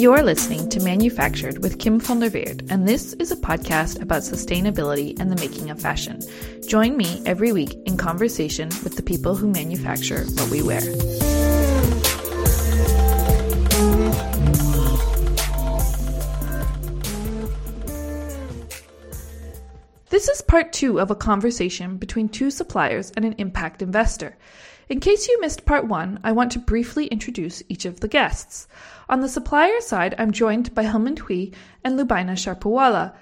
You're listening to Manufactured with Kim van der Weerd, and this is a podcast about sustainability and the making of fashion. Join me every week in conversation with the people who manufacture what we wear. This is part two of a conversation between two suppliers and an impact investor. In case you missed part one, I want to briefly introduce each of the guests. On the supplier side, I'm joined by Helmand Hui and Lubaina Sharpawala.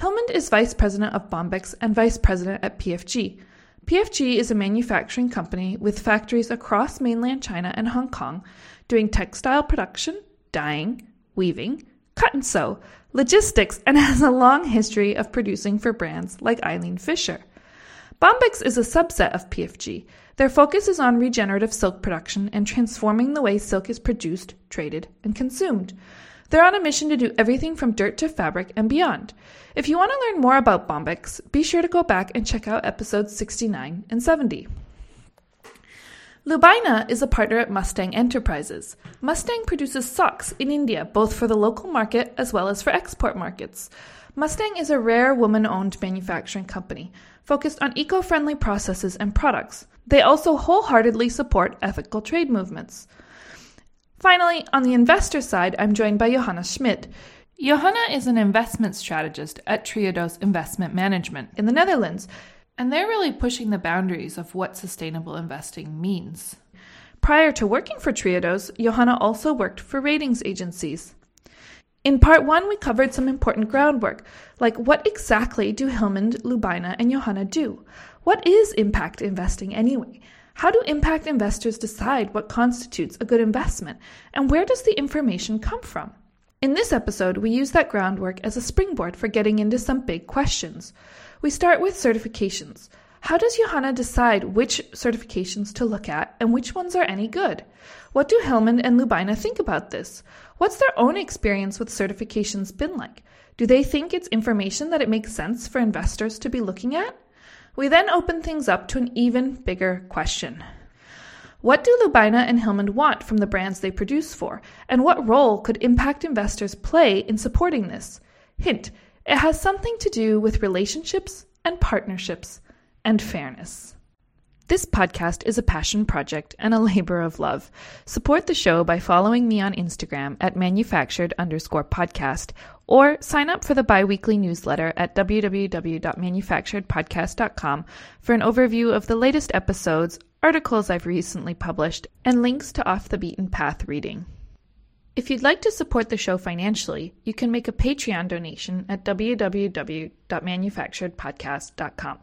Helmand is Vice President of Bombyx and Vice President at PFG. PFG is a manufacturing company with factories across mainland China and Hong Kong, doing textile production, dyeing, weaving, cut and sew, logistics, and has a long history of producing for brands like Eileen Fisher. Bombyx is a subset of PFG. Their focus is on regenerative silk production and transforming the way silk is produced, traded, and consumed. They're on a mission to do everything from dirt to fabric and beyond. If you want to learn more about Bombyx, be sure to go back and check out episodes 69 and 70. Lubaina is a partner at Mustang Enterprises. Mustang produces socks in India, both for the local market as well as for export markets. Mustang is a rare woman owned manufacturing company focused on eco friendly processes and products. They also wholeheartedly support ethical trade movements. Finally, on the investor side, I'm joined by Johanna Schmidt. Johanna is an investment strategist at Triodos Investment Management in the Netherlands, and they're really pushing the boundaries of what sustainable investing means. Prior to working for Triodos, Johanna also worked for ratings agencies. In part one, we covered some important groundwork, like what exactly do Helmand, Lubina, and Johanna do? What is impact investing anyway? How do impact investors decide what constitutes a good investment? And where does the information come from? In this episode, we use that groundwork as a springboard for getting into some big questions. We start with certifications. How does Johanna decide which certifications to look at and which ones are any good? What do Hillman and Lubina think about this? What's their own experience with certifications been like? Do they think it's information that it makes sense for investors to be looking at? We then open things up to an even bigger question. What do Lubina and Hillman want from the brands they produce for? And what role could impact investors play in supporting this? Hint, it has something to do with relationships and partnerships and fairness. This podcast is a passion project and a labor of love. Support the show by following me on Instagram at manufactured underscore podcast or sign up for the biweekly newsletter at www.manufacturedpodcast.com for an overview of the latest episodes, articles I've recently published, and links to off the beaten path reading. If you'd like to support the show financially, you can make a Patreon donation at www.manufacturedpodcast.com.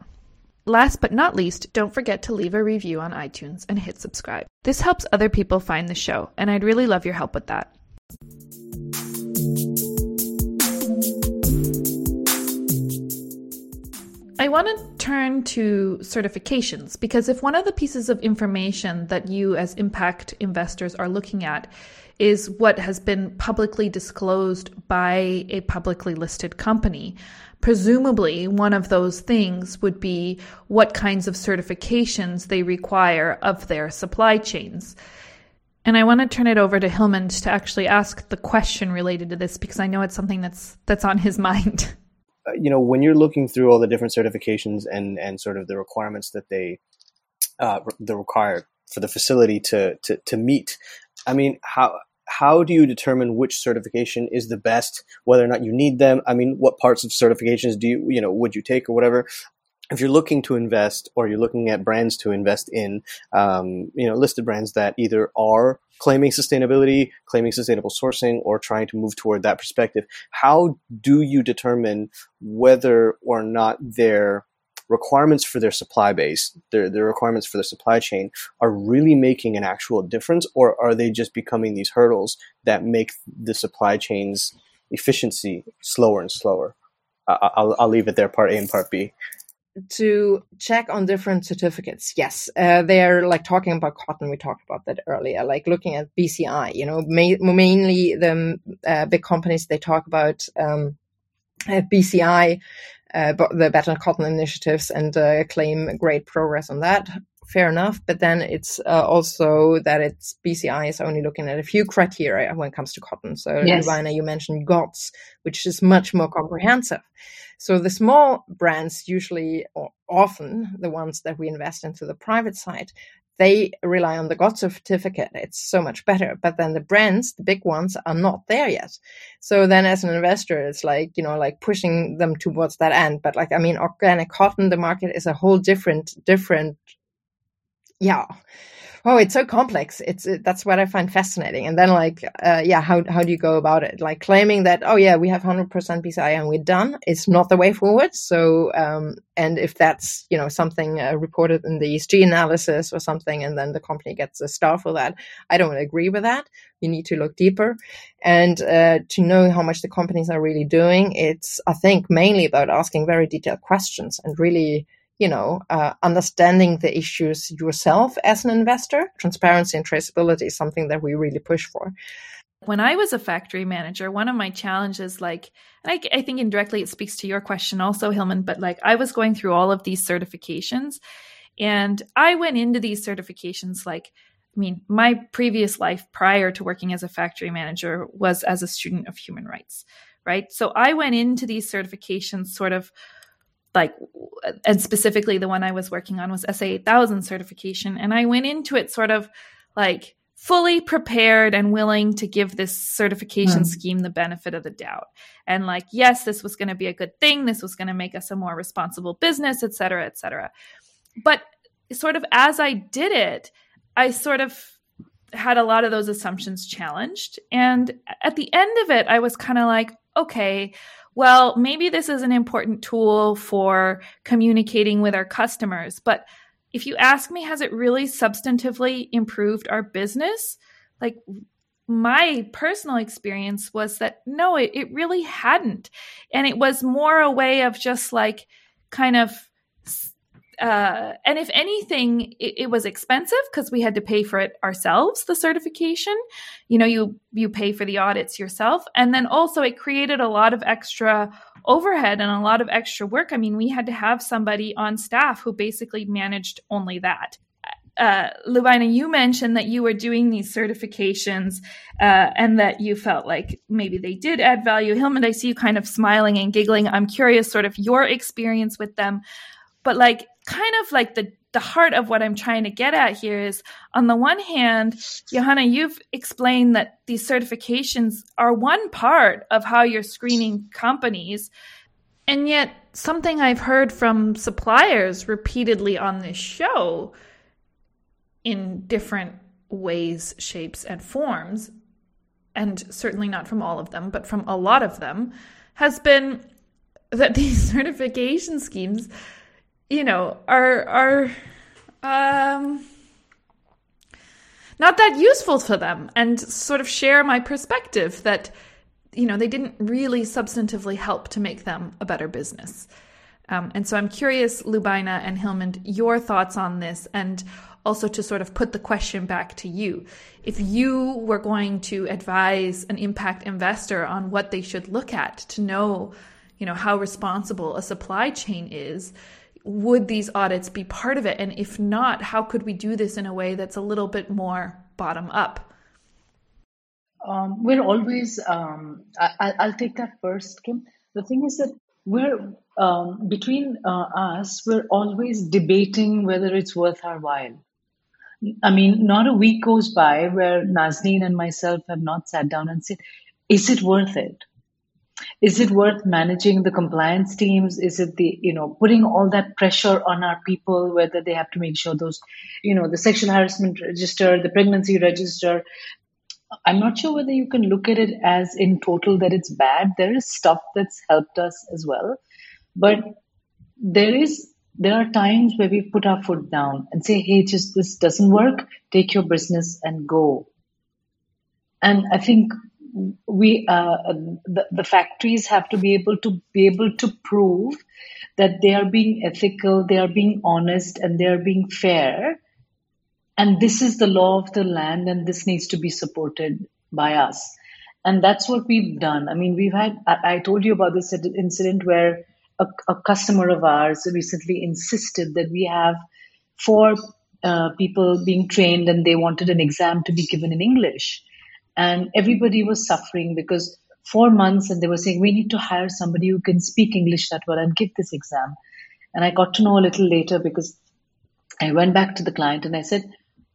Last but not least, don't forget to leave a review on iTunes and hit subscribe. This helps other people find the show, and I'd really love your help with that. I want to turn to certifications because if one of the pieces of information that you, as impact investors, are looking at is what has been publicly disclosed by a publicly listed company, presumably one of those things would be what kinds of certifications they require of their supply chains. And I want to turn it over to Helmand to actually ask the question related to this because I know it's something that's that's on his mind. Uh, you know, when you're looking through all the different certifications and and sort of the requirements that they uh, the required for the facility to to to meet, I mean, how how do you determine which certification is the best, whether or not you need them? I mean, what parts of certifications do you, you know, would you take or whatever? If you're looking to invest or you're looking at brands to invest in, um, you know, listed brands that either are claiming sustainability, claiming sustainable sourcing, or trying to move toward that perspective, how do you determine whether or not they're requirements for their supply base, their, their requirements for the supply chain are really making an actual difference, or are they just becoming these hurdles that make the supply chain's efficiency slower and slower? I'll, I'll leave it there, part A and part B to check on different certificates. Yes, uh, they're like talking about cotton. We talked about that earlier, like looking at BCI. You know, ma- mainly the uh, big companies they talk about um, BCI uh, the Better Cotton initiatives and uh, claim great progress on that. fair enough. But then it's uh, also that it's BCI is only looking at a few criteria when it comes to cotton. So, yes. you mentioned GOTS, which is much more comprehensive. So the small brands usually or often the ones that we invest into the private side, they rely on the GOTS certificate. It's so much better. But then the brands, the big ones, are not there yet. So then as an investor, it's like, you know, like pushing them towards that end. But like, I mean, organic cotton, the market is a whole different, different, yeah oh it's so complex. It's it, that's what i find fascinating. And then like uh, yeah how, how do you go about it? Like claiming that oh yeah we have 100% bci and we're done is not the way forward. So um, and if that's you know something uh, reported in the esg analysis or something and then the company gets a star for that i don't agree with that. You need to look deeper. And uh, to know how much the companies are really doing it's i think mainly about asking very detailed questions and really you know, uh, understanding the issues yourself as an investor. Transparency and traceability is something that we really push for. When I was a factory manager, one of my challenges, like, I, I think indirectly it speaks to your question also, Hilman, but like I was going through all of these certifications and I went into these certifications like, I mean, my previous life prior to working as a factory manager was as a student of human rights, right? So I went into these certifications sort of like and specifically the one I was working on was SA 8000 certification. And I went into it sort of like fully prepared and willing to give this certification mm. scheme the benefit of the doubt. And like yes this was going to be a good thing. This was going to make us a more responsible business et cetera et cetera. But sort of as i did it i sort of had a lot of those assumptions challenged. And at the end of it i was kind of like okay well, maybe this is an important tool for communicating with our customers. But if you ask me, has it really substantively improved our business? Like, my personal experience was that no, it, it really hadn't. And it was more a way of just like kind of uh, and if anything, it, it was expensive because we had to pay for it ourselves, the certification. You know, you you pay for the audits yourself, and then also it created a lot of extra overhead and a lot of extra work. I mean, we had to have somebody on staff who basically managed only that. Uh, Lubina, you mentioned that you were doing these certifications uh, and that you felt like maybe they did add value. Hilman, I see you kind of smiling and giggling. I'm curious, sort of your experience with them. But like, kind of like the the heart of what I'm trying to get at here is on the one hand, Johanna, you've explained that these certifications are one part of how you're screening companies. And yet, something I've heard from suppliers repeatedly on this show in different ways, shapes, and forms, and certainly not from all of them, but from a lot of them, has been that these certification schemes you know, are are um not that useful for them and sort of share my perspective that you know they didn't really substantively help to make them a better business. Um, and so i'm curious lubina and hilmand your thoughts on this and also to sort of put the question back to you. If you were going to advise an impact investor on what they should look at to know you know how responsible a supply chain is would these audits be part of it? And if not, how could we do this in a way that's a little bit more bottom up? Um, we're always, um, I, will take that first, Kim. The thing is that we're, um, between uh, us, we're always debating whether it's worth our while. I mean, not a week goes by where Nazneen and myself have not sat down and said, is it worth it? Is it worth managing the compliance teams? Is it the you know putting all that pressure on our people whether they have to make sure those you know the sexual harassment register the pregnancy register? I'm not sure whether you can look at it as in total that it's bad. There is stuff that's helped us as well. But there is there are times where we put our foot down and say hey just this doesn't work. Take your business and go. And i think we uh, the, the factories have to be able to be able to prove that they are being ethical, they are being honest, and they are being fair. And this is the law of the land, and this needs to be supported by us. And that's what we've done. I mean, we've had, I, I told you about this incident where a, a customer of ours recently insisted that we have four uh, people being trained and they wanted an exam to be given in English. And everybody was suffering because four months and they were saying, we need to hire somebody who can speak English that well and give this exam. And I got to know a little later because I went back to the client and I said,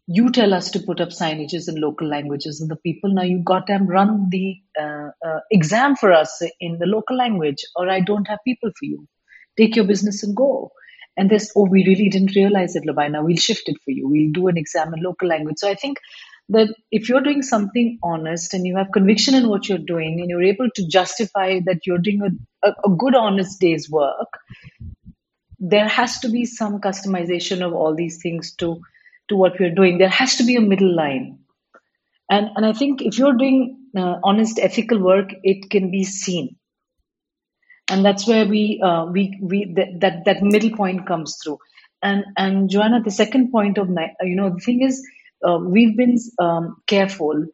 you tell us to put up signages in local languages and the people now you goddamn run the uh, uh, exam for us in the local language or i don't have people for you take your business and go and this oh we really didn't realize it Labina. we'll shift it for you we'll do an exam in local language so i think that if you're doing something honest and you have conviction in what you're doing and you're able to justify that you're doing a, a, good honest day's work there has to be some customization of all these things to to what we're doing. There has to be a middle line. And, and I think if you're doing uh, honest, ethical work, it can be seen. And that's where we, uh, we, we, that, that, that middle point comes through. And, and Joanna, the second point of, you know, the thing is, uh, we've been um, careful.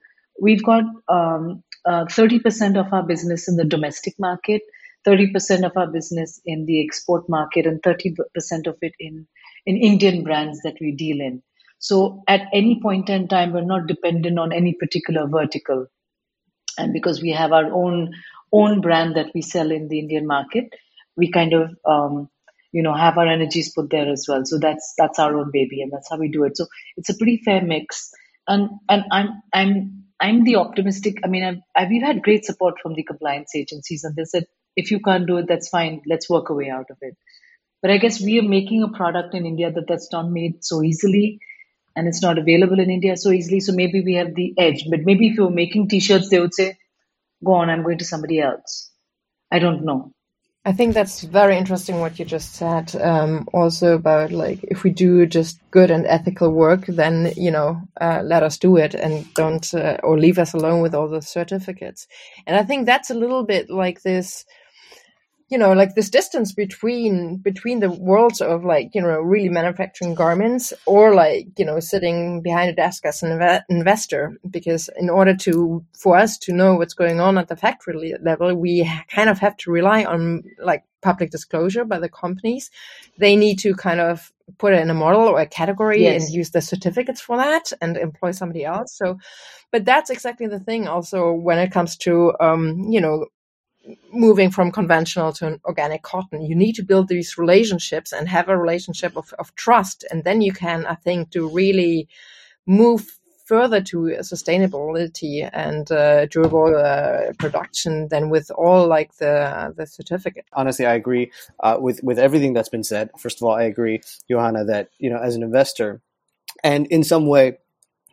We've got um, 30% uh, of our business in the domestic market, 30% of our business in the export market, and 30% of it in, in Indian brands that we deal in. So at any point in time, we're not dependent on any particular vertical. And because we have our own own brand that we sell in the Indian market, we kind of um, you know have our energies put there as well. So that's that's our own baby, and that's how we do it. So it's a pretty fair mix. And and I'm I'm I'm the optimistic. I mean, I've, I've, we've had great support from the compliance agencies, and they said if you can't do it, that's fine. Let's work a way out of it. But I guess we are making a product in India that that's not made so easily and it's not available in India so easily. So maybe we have the edge. But maybe if you were making t-shirts, they would say, "Go on, I'm going to somebody else." I don't know. I think that's very interesting what you just said. Um, also about like if we do just good and ethical work, then you know, uh, let us do it and don't uh, or leave us alone with all the certificates. And I think that's a little bit like this you know like this distance between between the worlds of like you know really manufacturing garments or like you know sitting behind a desk as an inv- investor. Because in order to for us to know what's going on at the factory level we kind of have to rely on like public disclosure by the companies. They need to kind of put it in a model or a category yes. and use the certificates for that and employ somebody else. So but that's exactly the thing also when it comes to um, you know moving from conventional to organic cotton. You need to build these relationships and have a relationship of, of trust. And then you can, I think, to really move further to sustainability and uh, durable uh, production than with all like the the certificate. Honestly, I agree uh, with with everything that's been said. First of all, I agree, Johanna, that you know as an investor, and in some way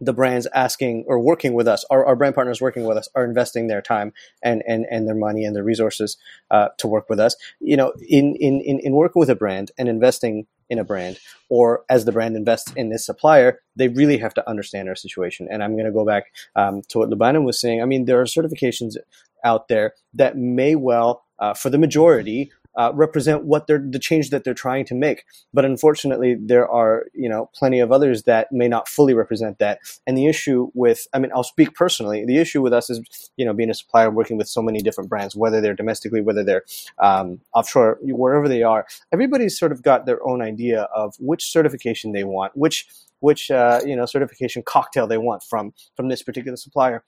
the brands asking or working with us, our, our brand partners working with us, are investing their time and and, and their money and their resources uh, to work with us. You know, in, in in in working with a brand and investing in a brand, or as the brand invests in this supplier, they really have to understand our situation. And I'm going to go back um, to what Lubaina was saying. I mean, there are certifications out there that may well, uh, for the majority, uh, represent what they're the change that they're trying to make. But unfortunately, there are you know plenty of others that may not fully represent that. And the issue with, I mean, I'll speak personally. The issue with us is you know being a supplier working with so many different brands, whether they're domestically, whether they're um, offshore, wherever they are. Everybody's sort of got their own idea of which certification they want, which which uh, you know certification cocktail they want from from this particular supplier.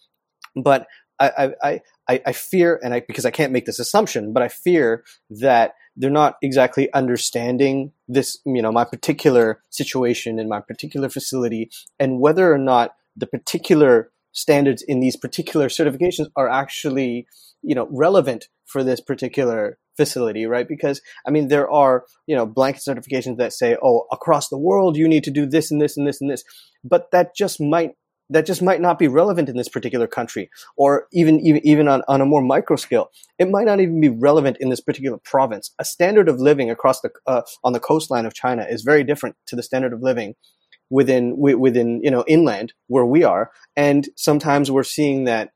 But I, I, I, I fear, and I, because I can't make this assumption, but I fear that they're not exactly understanding this, you know, my particular situation in my particular facility and whether or not the particular standards in these particular certifications are actually, you know, relevant for this particular facility, right? Because I mean, there are you know blanket certifications that say, oh, across the world you need to do this and this and this and this, but that just might that just might not be relevant in this particular country or even even, even on, on a more micro scale it might not even be relevant in this particular province. A standard of living across the uh, on the coastline of china is very different to the standard of living within within you know inland where we are. And sometimes we're seeing that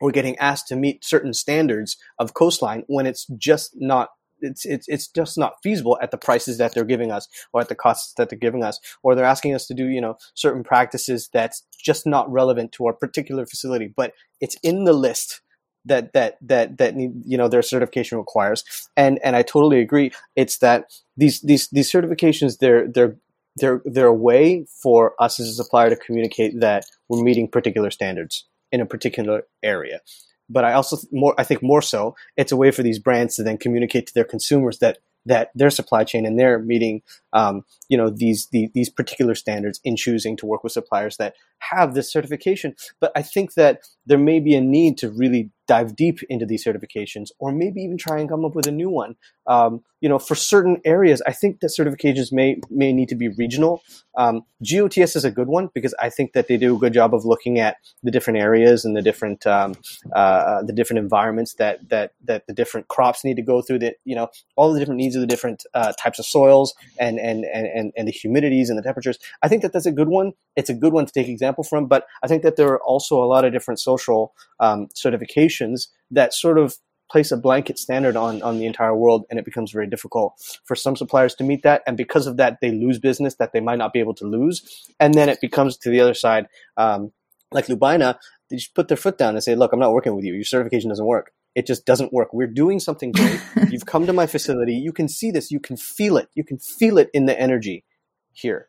we're getting asked to meet certain standards of coastline when it's just not it's it's it's just not feasible at the prices that they're giving us or at the costs that they're giving us or they're asking us to do you know certain practices that's just not relevant to our particular facility. But it's in the list that that that that you know their certification requires. And and I totally agree. It's that these these these certifications they're they're they're they're a way for us as a supplier to communicate that we're meeting particular standards in a particular area. But I also more I think more so it's a way for these brands to then communicate to their consumers that that their supply chain and they're meeting um, you know these, these these particular standards in choosing to work with suppliers that have this certification. But I think that there may be a need to really dive deep into these certifications, or maybe even try and come up with a new one. Um, you know, for certain areas, I think that certifications may may need to be regional. Um, GOTS is a good one because I think that they do a good job of looking at the different areas and the different um, uh, the different environments that that that the different crops need to go through. That you know, all the different needs of the different uh, types of soils and and and and, and the humidities and the temperatures. I think that that's a good one. It's a good one to take example from, but I think that there are also a lot of different social um, certifications that sort of place a blanket standard on on the entire world and it becomes very difficult for some suppliers to meet that and because of that they lose business that they might not be able to lose and then it becomes to the other side um, like Lubaina they just put their foot down and say look i'm not working with you your certification doesn't work it just doesn't work we're doing something great you've come to my facility you can see this you can feel it you can feel it in the energy here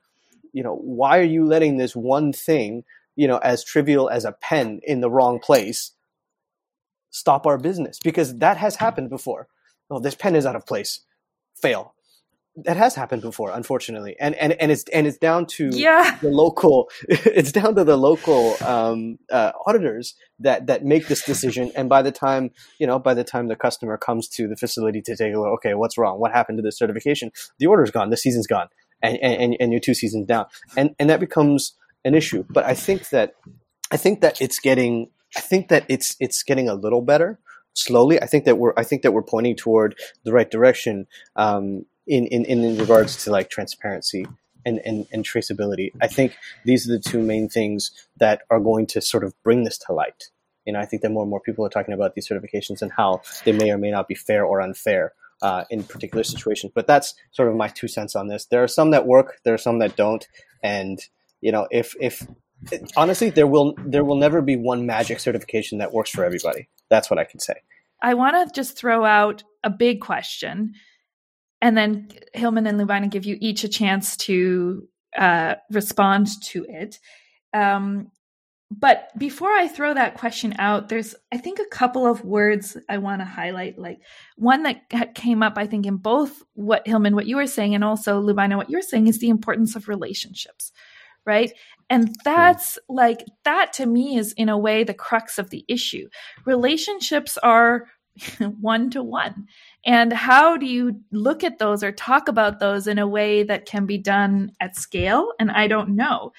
you know, why are you letting this one thing, you know, as trivial as a pen in the wrong place, stop our business? Because that has happened before. Oh, this pen is out of place. Fail. That has happened before, unfortunately, and and and it's and it's down to yeah. the local. It's down to the local um, uh, auditors that that make this decision. And by the time you know, by the time the customer comes to the facility to take a look, okay, what's wrong? What happened to the certification? The order's gone. The season's gone and, and, and you're two seasons down. And, and that becomes an issue. But I think that, I think that it's getting, I think that it's, it's getting a little better slowly. I think that we're, I think that we're pointing toward the right direction, um, in, in, in regards to like transparency and, and, and traceability. I think these are the two main things that are going to sort of bring this to light. You know, I think that more and more people are talking about these certifications and how they may or may not be fair or unfair uh, in particular situations. But that's sort of my two cents on this. There are some that work, there are some that don't, and you know, if if honestly, there will there will never be one magic certification that works for everybody. That's what I can say. I want to just throw out a big question, and then Hillman and Lubina give you each a chance to uh, respond to it. Um, but before I throw that question out, there's, I think, a couple of words I want to highlight. Like one that came up, I think, in both what Hillman, what you were saying, and also Lubina, what you're saying is the importance of relationships, right? And that's like, that to me is in a way the crux of the issue. Relationships are one to one. And how do you look at those or talk about those in a way that can be done at scale? And I don't know.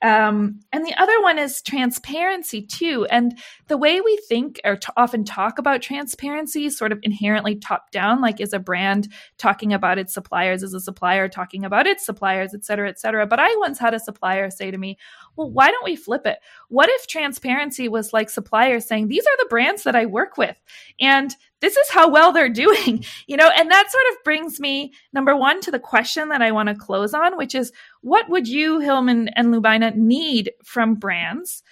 Um, and the other one is transparency too. And the way we think or t- often talk about transparency sort of inherently top down, like is a brand talking about its suppliers, is a supplier talking about its suppliers, et cetera, et cetera. But I once had a supplier say to me, well, why don't we flip it? What if transparency was like suppliers saying, these are the brands that I work with? And this is how well they're doing, you know, and that sort of brings me number one to the question that I want to close on, which is what would you, Hillman and Lubina, need from brands?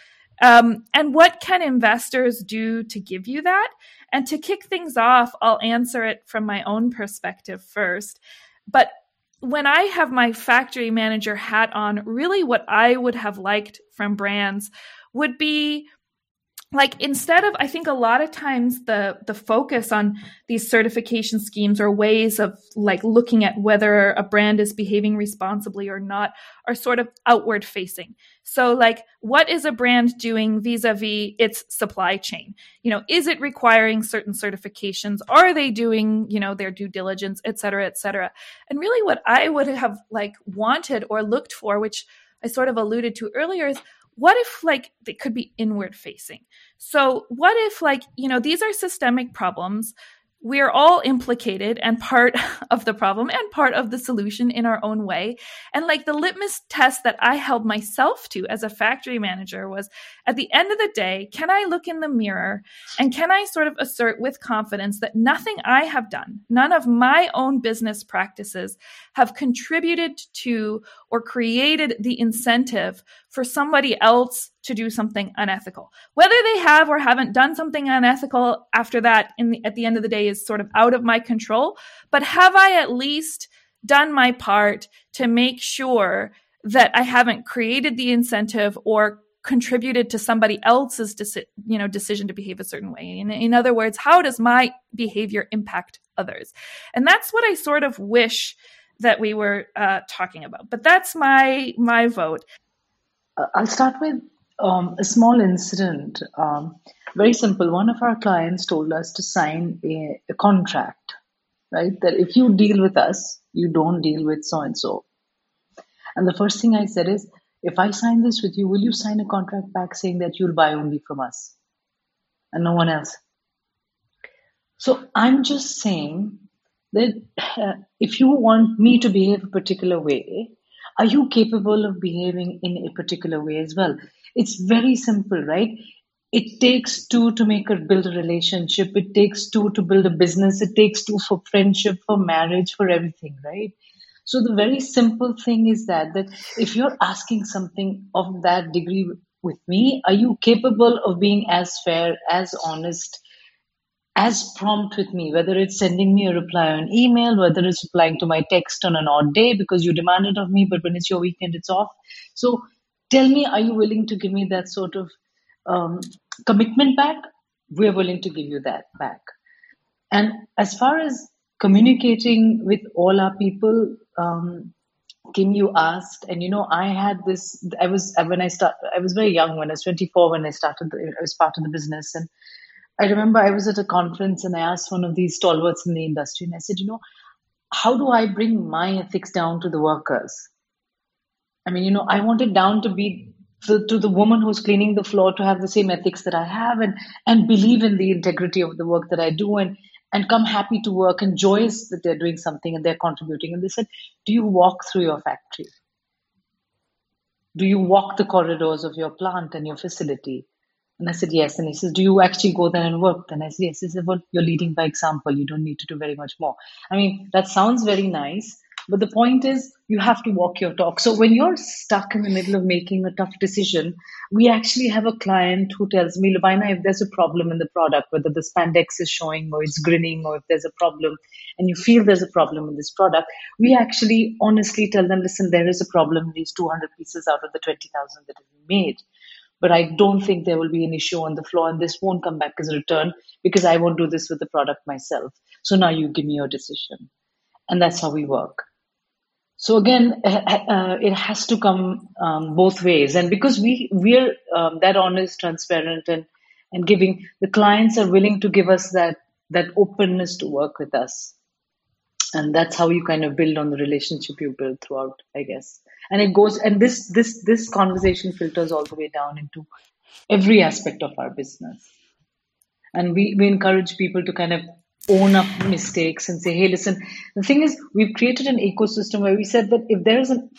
Um, and what can investors do to give you that? And to kick things off, I'll answer it from my own perspective first. But when I have my factory manager hat on, really what I would have liked from brands would be like instead of i think a lot of times the the focus on these certification schemes or ways of like looking at whether a brand is behaving responsibly or not are sort of outward facing. So like what is a brand doing vis-a-vis its supply chain? You know is it requiring certain certifications? Are they doing you know their due diligence et cetera et cetera? And really what i would have like wanted or looked for which i sort of alluded to earlier is what if like they could be inward facing so what if like you know these are systemic problems we're all implicated and part of the problem and part of the solution in our own way. And like the litmus test that I held myself to as a factory manager was at the end of the day, can I look in the mirror and can I sort of assert with confidence that nothing I have done, none of my own business practices have contributed to or created the incentive for somebody else to do something unethical. Whether they have or haven't done something unethical after that the, at the end of the day is sort of out of my control, but have I at least done my part to make sure that I haven't created the incentive or contributed to somebody else's deci- you know decision to behave a certain way? In, in other words how does my behavior impact others? And that's what i sort of wish that we were uh, talking about but that's my my vote. Uh, i'll start with um, a small incident um, very simple one of our clients told us to sign a, a contract right that if you deal with us you don't deal with so and so and the first thing I said is, if I sign this with you, will you sign a contract back saying that you'll buy only from us and no one else? So I'm just saying that uh, if you want me to behave a particular way, are you capable of behaving in a particular way as well? It's very simple, right? It takes two to make or build a relationship. It takes two to build a business. It takes two for friendship, for marriage, for everything, right? So the very simple thing is that that if you're asking something of that degree with me, are you capable of being as fair, as honest, as prompt with me, whether it's sending me a reply on email, whether it's replying to my text on an odd day because you demand it of me, but when it's your weekend, it's off. So tell me, are you willing to give me that sort of um, commitment back? We're willing to give you that back. And as far as communicating with all our people, um, Kim, you asked, and you know, I had this. I was when I start. I was very young when I was 24 when I started. The, I was part of the business, and I remember I was at a conference and I asked one of these stalwarts in the industry, and I said, you know, how do I bring my ethics down to the workers? I mean, you know, I wanted down to be to, to the woman who's cleaning the floor to have the same ethics that I have and and believe in the integrity of the work that I do and and come happy to work and joyous that they're doing something and they're contributing. And they said, Do you walk through your factory? Do you walk the corridors of your plant and your facility? And I said, Yes. And he says, Do you actually go there and work? And I said, Yes. He said, Well, you're leading by example. You don't need to do very much more. I mean, that sounds very nice, but the point is, you have to walk your talk. So when you're stuck in the middle of making a tough decision, we actually have a client who tells me, Lubaina, if there's a problem in the product, whether the spandex is showing or it's grinning or if there's a problem and you feel there's a problem in this product, we actually honestly tell them, listen, there is a problem in these 200 pieces out of the 20,000 that have been made. But I don't think there will be an issue on the floor and this won't come back as a return because I won't do this with the product myself. So now you give me your decision. And that's how we work. So again, uh, uh, it has to come um, both ways, and because we we're um, that honest, transparent, and and giving, the clients are willing to give us that that openness to work with us, and that's how you kind of build on the relationship you build throughout, I guess. And it goes, and this this this conversation filters all the way down into every aspect of our business, and we we encourage people to kind of own up mistakes and say, hey, listen, the thing is, we've created an ecosystem where we said that if there is an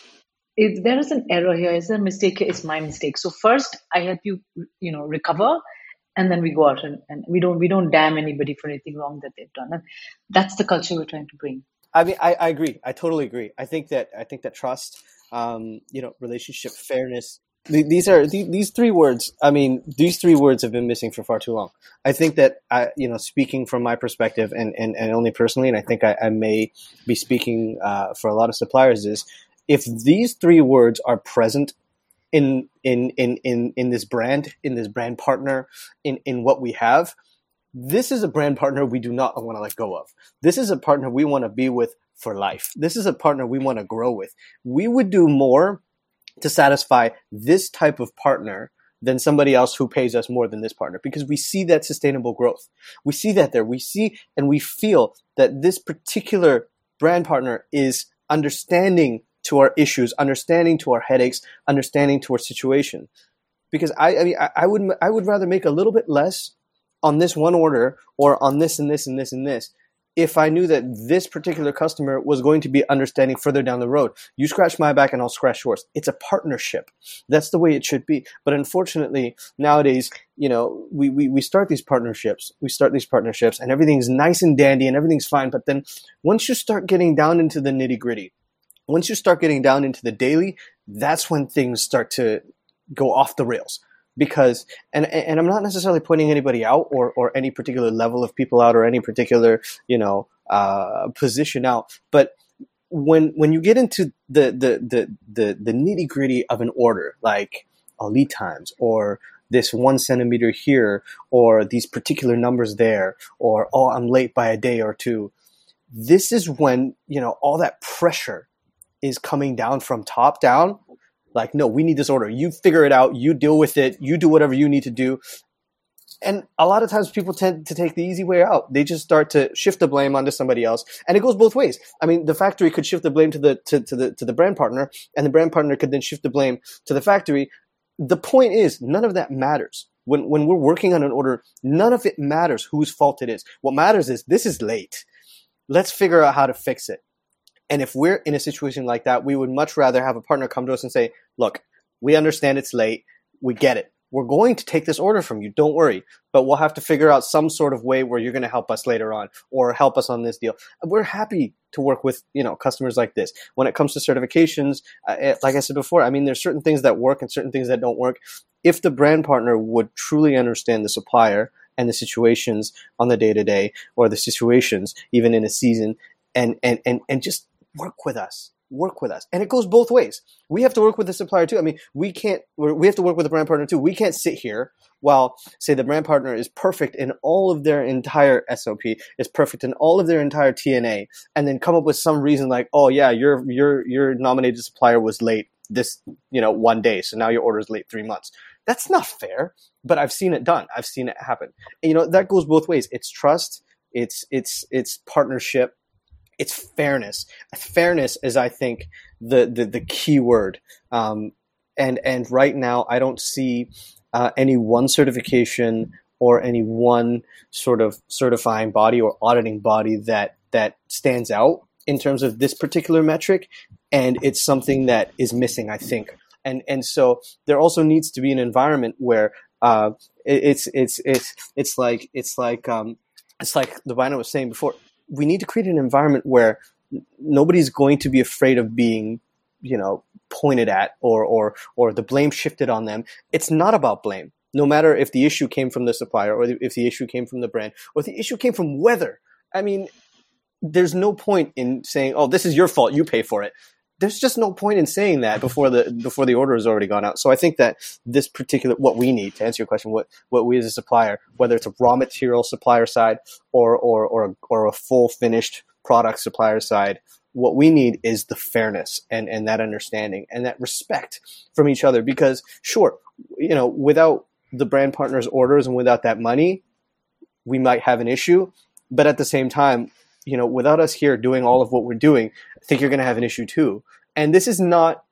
if there is an error here, is there a mistake here, it's my mistake. So first I help you, you know, recover and then we go out and, and we don't we don't damn anybody for anything wrong that they've done. And that's the culture we're trying to bring. I mean, I, I agree. I totally agree. I think that I think that trust, um, you know, relationship fairness, these are these three words i mean these three words have been missing for far too long. I think that i you know speaking from my perspective and and, and only personally and i think i, I may be speaking uh, for a lot of suppliers is if these three words are present in in in in, in this brand in this brand partner in in what we have this is a brand partner we do not want to let go of. This is a partner we want to be with for life. This is a partner we want to grow with. We would do more to satisfy this type of partner than somebody else who pays us more than this partner because we see that sustainable growth. We see that there. We see and we feel that this particular brand partner is understanding to our issues, understanding to our headaches, understanding to our situation. Because I, I mean, I, I would, I would rather make a little bit less on this one order or on this and this and this and this if I knew that this particular customer was going to be understanding further down the road. You scratch my back and I'll scratch yours. It's a partnership. That's the way it should be. But unfortunately, nowadays, you know, we, we, we start these partnerships, we start these partnerships and everything's nice and dandy and everything's fine. But then once you start getting down into the nitty gritty, once you start getting down into the daily, that's when things start to go off the rails because and and I'm not necessarily pointing anybody out or or any particular level of people out or any particular you know uh, position out, but when when you get into the the the the, the nitty gritty of an order, like uh, lead times or this one centimeter here or these particular numbers there or oh i'm late by a day or two this is when you know all that pressure is coming down from top down like no we need this order. You figure it out. You deal with it. You do whatever you need to do. And a lot of times people tend to take the easy way out. They just start to shift the blame onto somebody else. And it goes both ways. I mean the factory could shift the blame to the to, to the to the brand partner and the brand partner could then shift the blame to the factory. The point is none of that matters. When when we're working on an order none of it matters whose fault it is. What matters is this is late. Let's figure out how to fix it and if we're in a situation like that we would much rather have a partner come to us and say look we understand it's late we get it we're going to take this order from you. Don't worry. But we'll have to figure out some sort of way where you're going to help us later on or help us on this deal. We're happy to work with, you know, customers like this. When it comes to certifications, uh, like I said before, I mean, there's certain things that work and certain things that don't work. If the brand partner would truly understand the supplier and the situations on the day to day or the situations even in a season and, and, and, and just work with us work with us. And it goes both ways. We have to work with the supplier too. I mean, we can't, we have to work with the brand partner too. We can't sit here while, say, the brand partner is perfect in all of their entire SOP, is perfect in all of their entire TNA, and then come up with some reason like, oh yeah, your, your, your nominated supplier was late this, you know, one day. So now your order is late three months. That's not fair, but I've seen it done. I've seen it happen. And, you know, that goes both ways. It's trust. It's, it's, it's partnership it's fairness. Fairness is, I think, the the, the key word. Um, and and right now, I don't see uh, any one certification or any one sort of certifying body or auditing body that that stands out in terms of this particular metric. And it's something that is missing, I think. And and so there also needs to be an environment where uh, it, it's it's it's it's like it's like um, it's like the Vina was saying before we need to create an environment where nobody's going to be afraid of being you know pointed at or or or the blame shifted on them. It's not about blame. No matter if the issue came from the supplier or if the issue came from the brand or the issue came from weather. I mean there's no point in saying oh this is your fault. You pay for it there's just no point in saying that before the before the order has already gone out. So I think that this particular what we need to answer your question, what what we as a supplier, whether it's a raw material supplier side or or or or a full finished product supplier side, what we need is the fairness and and that understanding and that respect from each other. Because sure, you know, without the brand partner's orders and without that money, we might have an issue. But at the same time, you know, without us here doing all of what we're doing, I think you're going to have an issue too. And this is not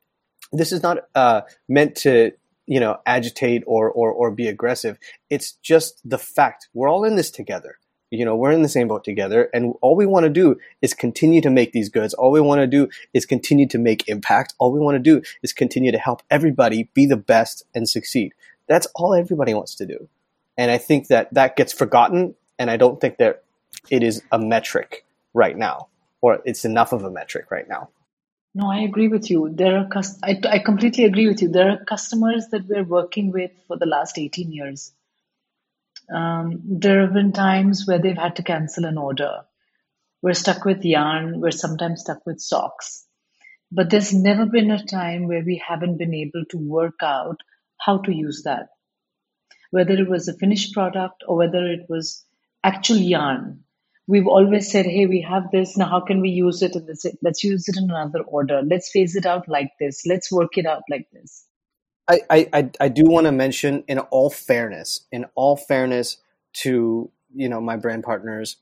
this is not uh, meant to you know agitate or, or or be aggressive. It's just the fact we're all in this together. You know, we're in the same boat together, and all we want to do is continue to make these goods. All we want to do is continue to make impact. All we want to do is continue to help everybody be the best and succeed. That's all everybody wants to do. And I think that that gets forgotten, and I don't think that it is a metric right now, or it's enough of a metric right now. No, I agree with you. There are I, I completely agree with you. There are customers that we're working with for the last 18 years. Um, there have been times where they've had to cancel an order. We're stuck with yarn. We're sometimes stuck with socks. But there's never been a time where we haven't been able to work out how to use that. Whether it was a finished product or whether it was actual yarn we've always said, hey, we have this. Now, how can we use it? And let's, let's use it in another order. Let's phase it out like this. Let's work it out like this. I, I, I do want to mention, in all fairness, in all fairness to you know my brand partners,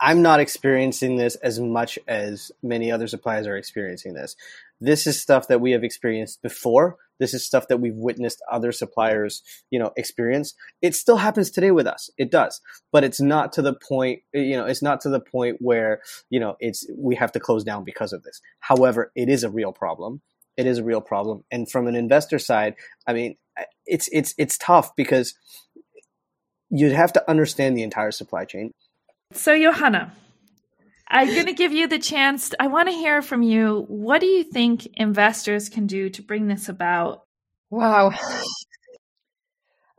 I'm not experiencing this as much as many other suppliers are experiencing this. This is stuff that we have experienced before. This is stuff that we've witnessed other suppliers, you know, experience. It still happens today with us. It does, but it's not to the point, you know, it's not to the point where, you know, it's, we have to close down because of this. However, it is a real problem. It is a real problem. And from an investor side, I mean, it's, it's, it's tough because you'd have to understand the entire supply chain. So, Johanna, I'm going to give you the chance. I want to hear from you. What do you think investors can do to bring this about? Wow.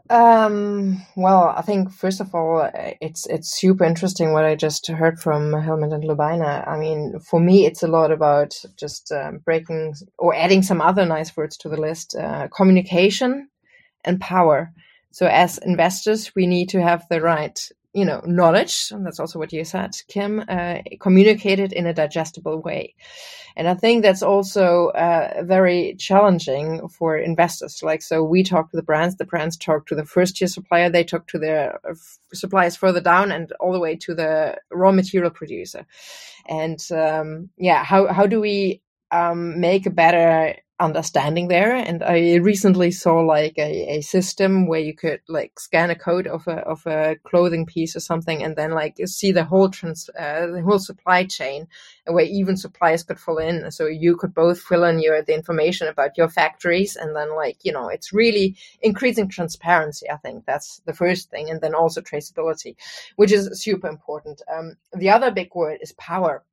Um, well, I think first of all, it's it's super interesting what I just heard from Helmut and Lubaina. I mean, for me, it's a lot about just um, breaking or adding some other nice words to the list: uh, communication and power. So, as investors, we need to have the right you know knowledge and that's also what you said kim uh, communicated in a digestible way. And i think that's also uh, very challenging for investors. Like so we talk to the brands the brands talk to the first tier supplier they talk to their uh, suppliers further down and all the way to the raw material producer. And um, yeah how, how do we um, make a better understanding there. And I recently saw like a, a system where you could like scan a code of a of a clothing piece or something, and then like see the whole trans uh, the whole supply chain, where even suppliers could fill in. So you could both fill in your the information about your factories, and then like you know it's really increasing transparency. I think that's the first thing, and then also traceability, which is super important. Um, the other big word is power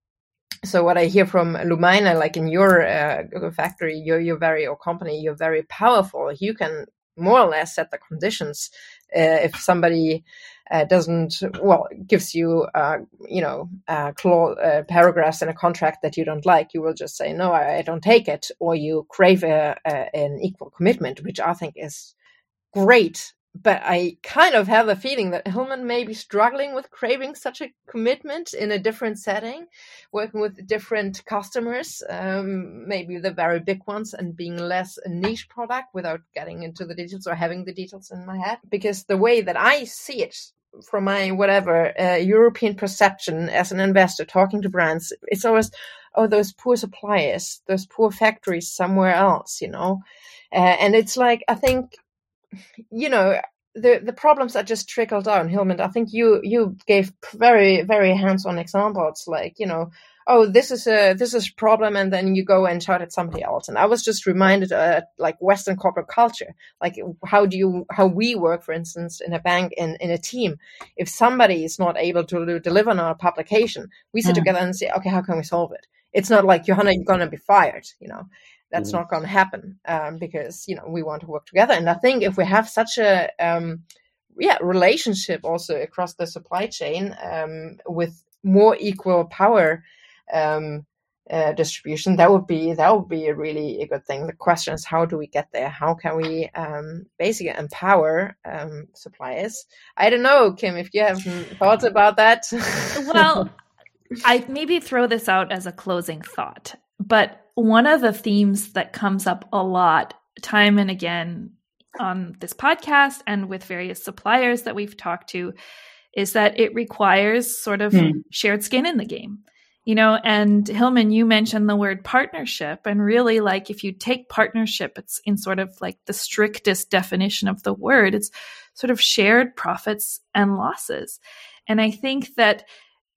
so what I hear from Lubaina, like in your uh, factory, your your very or company, you're very powerful. You can more or less set the conditions. Uh, if somebody uh, doesn't, well, gives you, uh, you know, uh, uh, paragraphs in a contract that you don't like, you will just say no, I, I don't take it, or you crave a, a, an equal commitment, which I think is great but I kind of have a feeling that Hillman may be struggling with craving such a commitment in a different setting, working with different customers, um, maybe the very big ones, and being less a niche product without getting into the details or having the details in my head. Because the way that I see it from my whatever uh, European perception as an investor talking to brands, it's always, oh, those poor suppliers, those poor factories somewhere else, you know. Uh, and it's like, I think you know the the problems are just trickle down Helmut I think you you gave very very hands-on examples like you know oh this is a this is a problem and then you go and shout at somebody else. And I was just reminded uh, like Western corporate culture. Like how do you how we work for instance in a bank in in a team. If somebody is not able to deliver on our publication we sit mm. together and say okay how can we solve it? It's not like Johanna you're gonna be fired you know that's mm not going to happen um, because you know we want to work together. And i think if we have such a um, yeah relationship also across the supply chain um, with more equal power um, uh, distribution that would be that would be a really a good thing. The question is how do we get there? How can we um, basically empower um, suppliers? I don't know kim if you have thoughts about that? Well i maybe throw this out as a closing thought but one of the themes that comes up a lot, time and again, on this podcast and with various suppliers that we've talked to, is that it requires sort of hmm. shared skin in the game. You know, and Hillman, you mentioned the word partnership, and really, like, if you take partnership, it's in sort of like the strictest definition of the word, it's sort of shared profits and losses. And I think that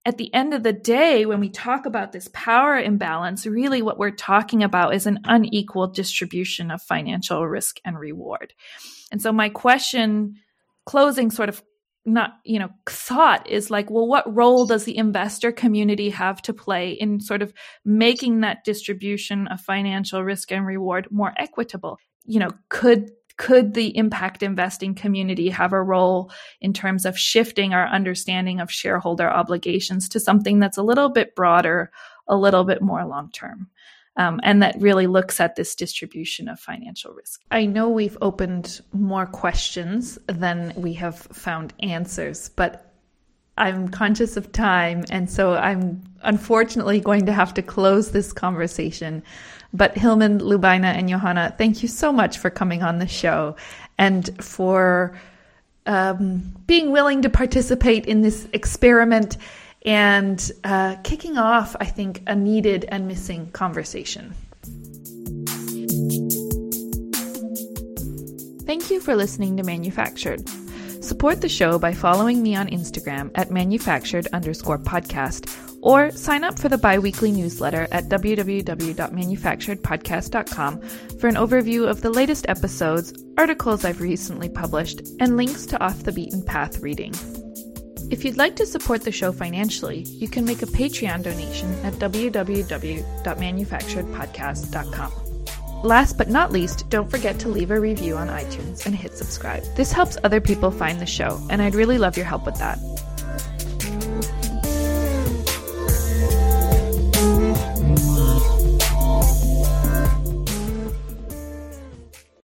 at the end of the day, when we talk about this power imbalance, really what we're talking about is an unequal distribution of financial risk and reward. And so, my question, closing sort of not, you know, thought is like, well, what role does the investor community have to play in sort of making that distribution of financial risk and reward more equitable? You know, could could the impact investing community have a role in terms of shifting our understanding of shareholder obligations to something that's a little bit broader, a little bit more long term? Um, and that really looks at this distribution of financial risk. I know we've opened more questions than we have found answers, but I'm conscious of time. And so I'm unfortunately going to have to close this conversation. But Hilman, Lubaina, and Johanna, thank you so much for coming on the show and for um, being willing to participate in this experiment and uh, kicking off, I think, a needed and missing conversation. Thank you for listening to Manufactured. Support the show by following me on Instagram at manufactured underscore podcast or sign up for the biweekly newsletter at www.manufacturedpodcast.com for an overview of the latest episodes, articles I've recently published, and links to off the beaten path reading. If you'd like to support the show financially, you can make a Patreon donation at www.manufacturedpodcast.com. Last but not least, don't forget to leave a review on iTunes and hit subscribe. This helps other people find the show, and I'd really love your help with that.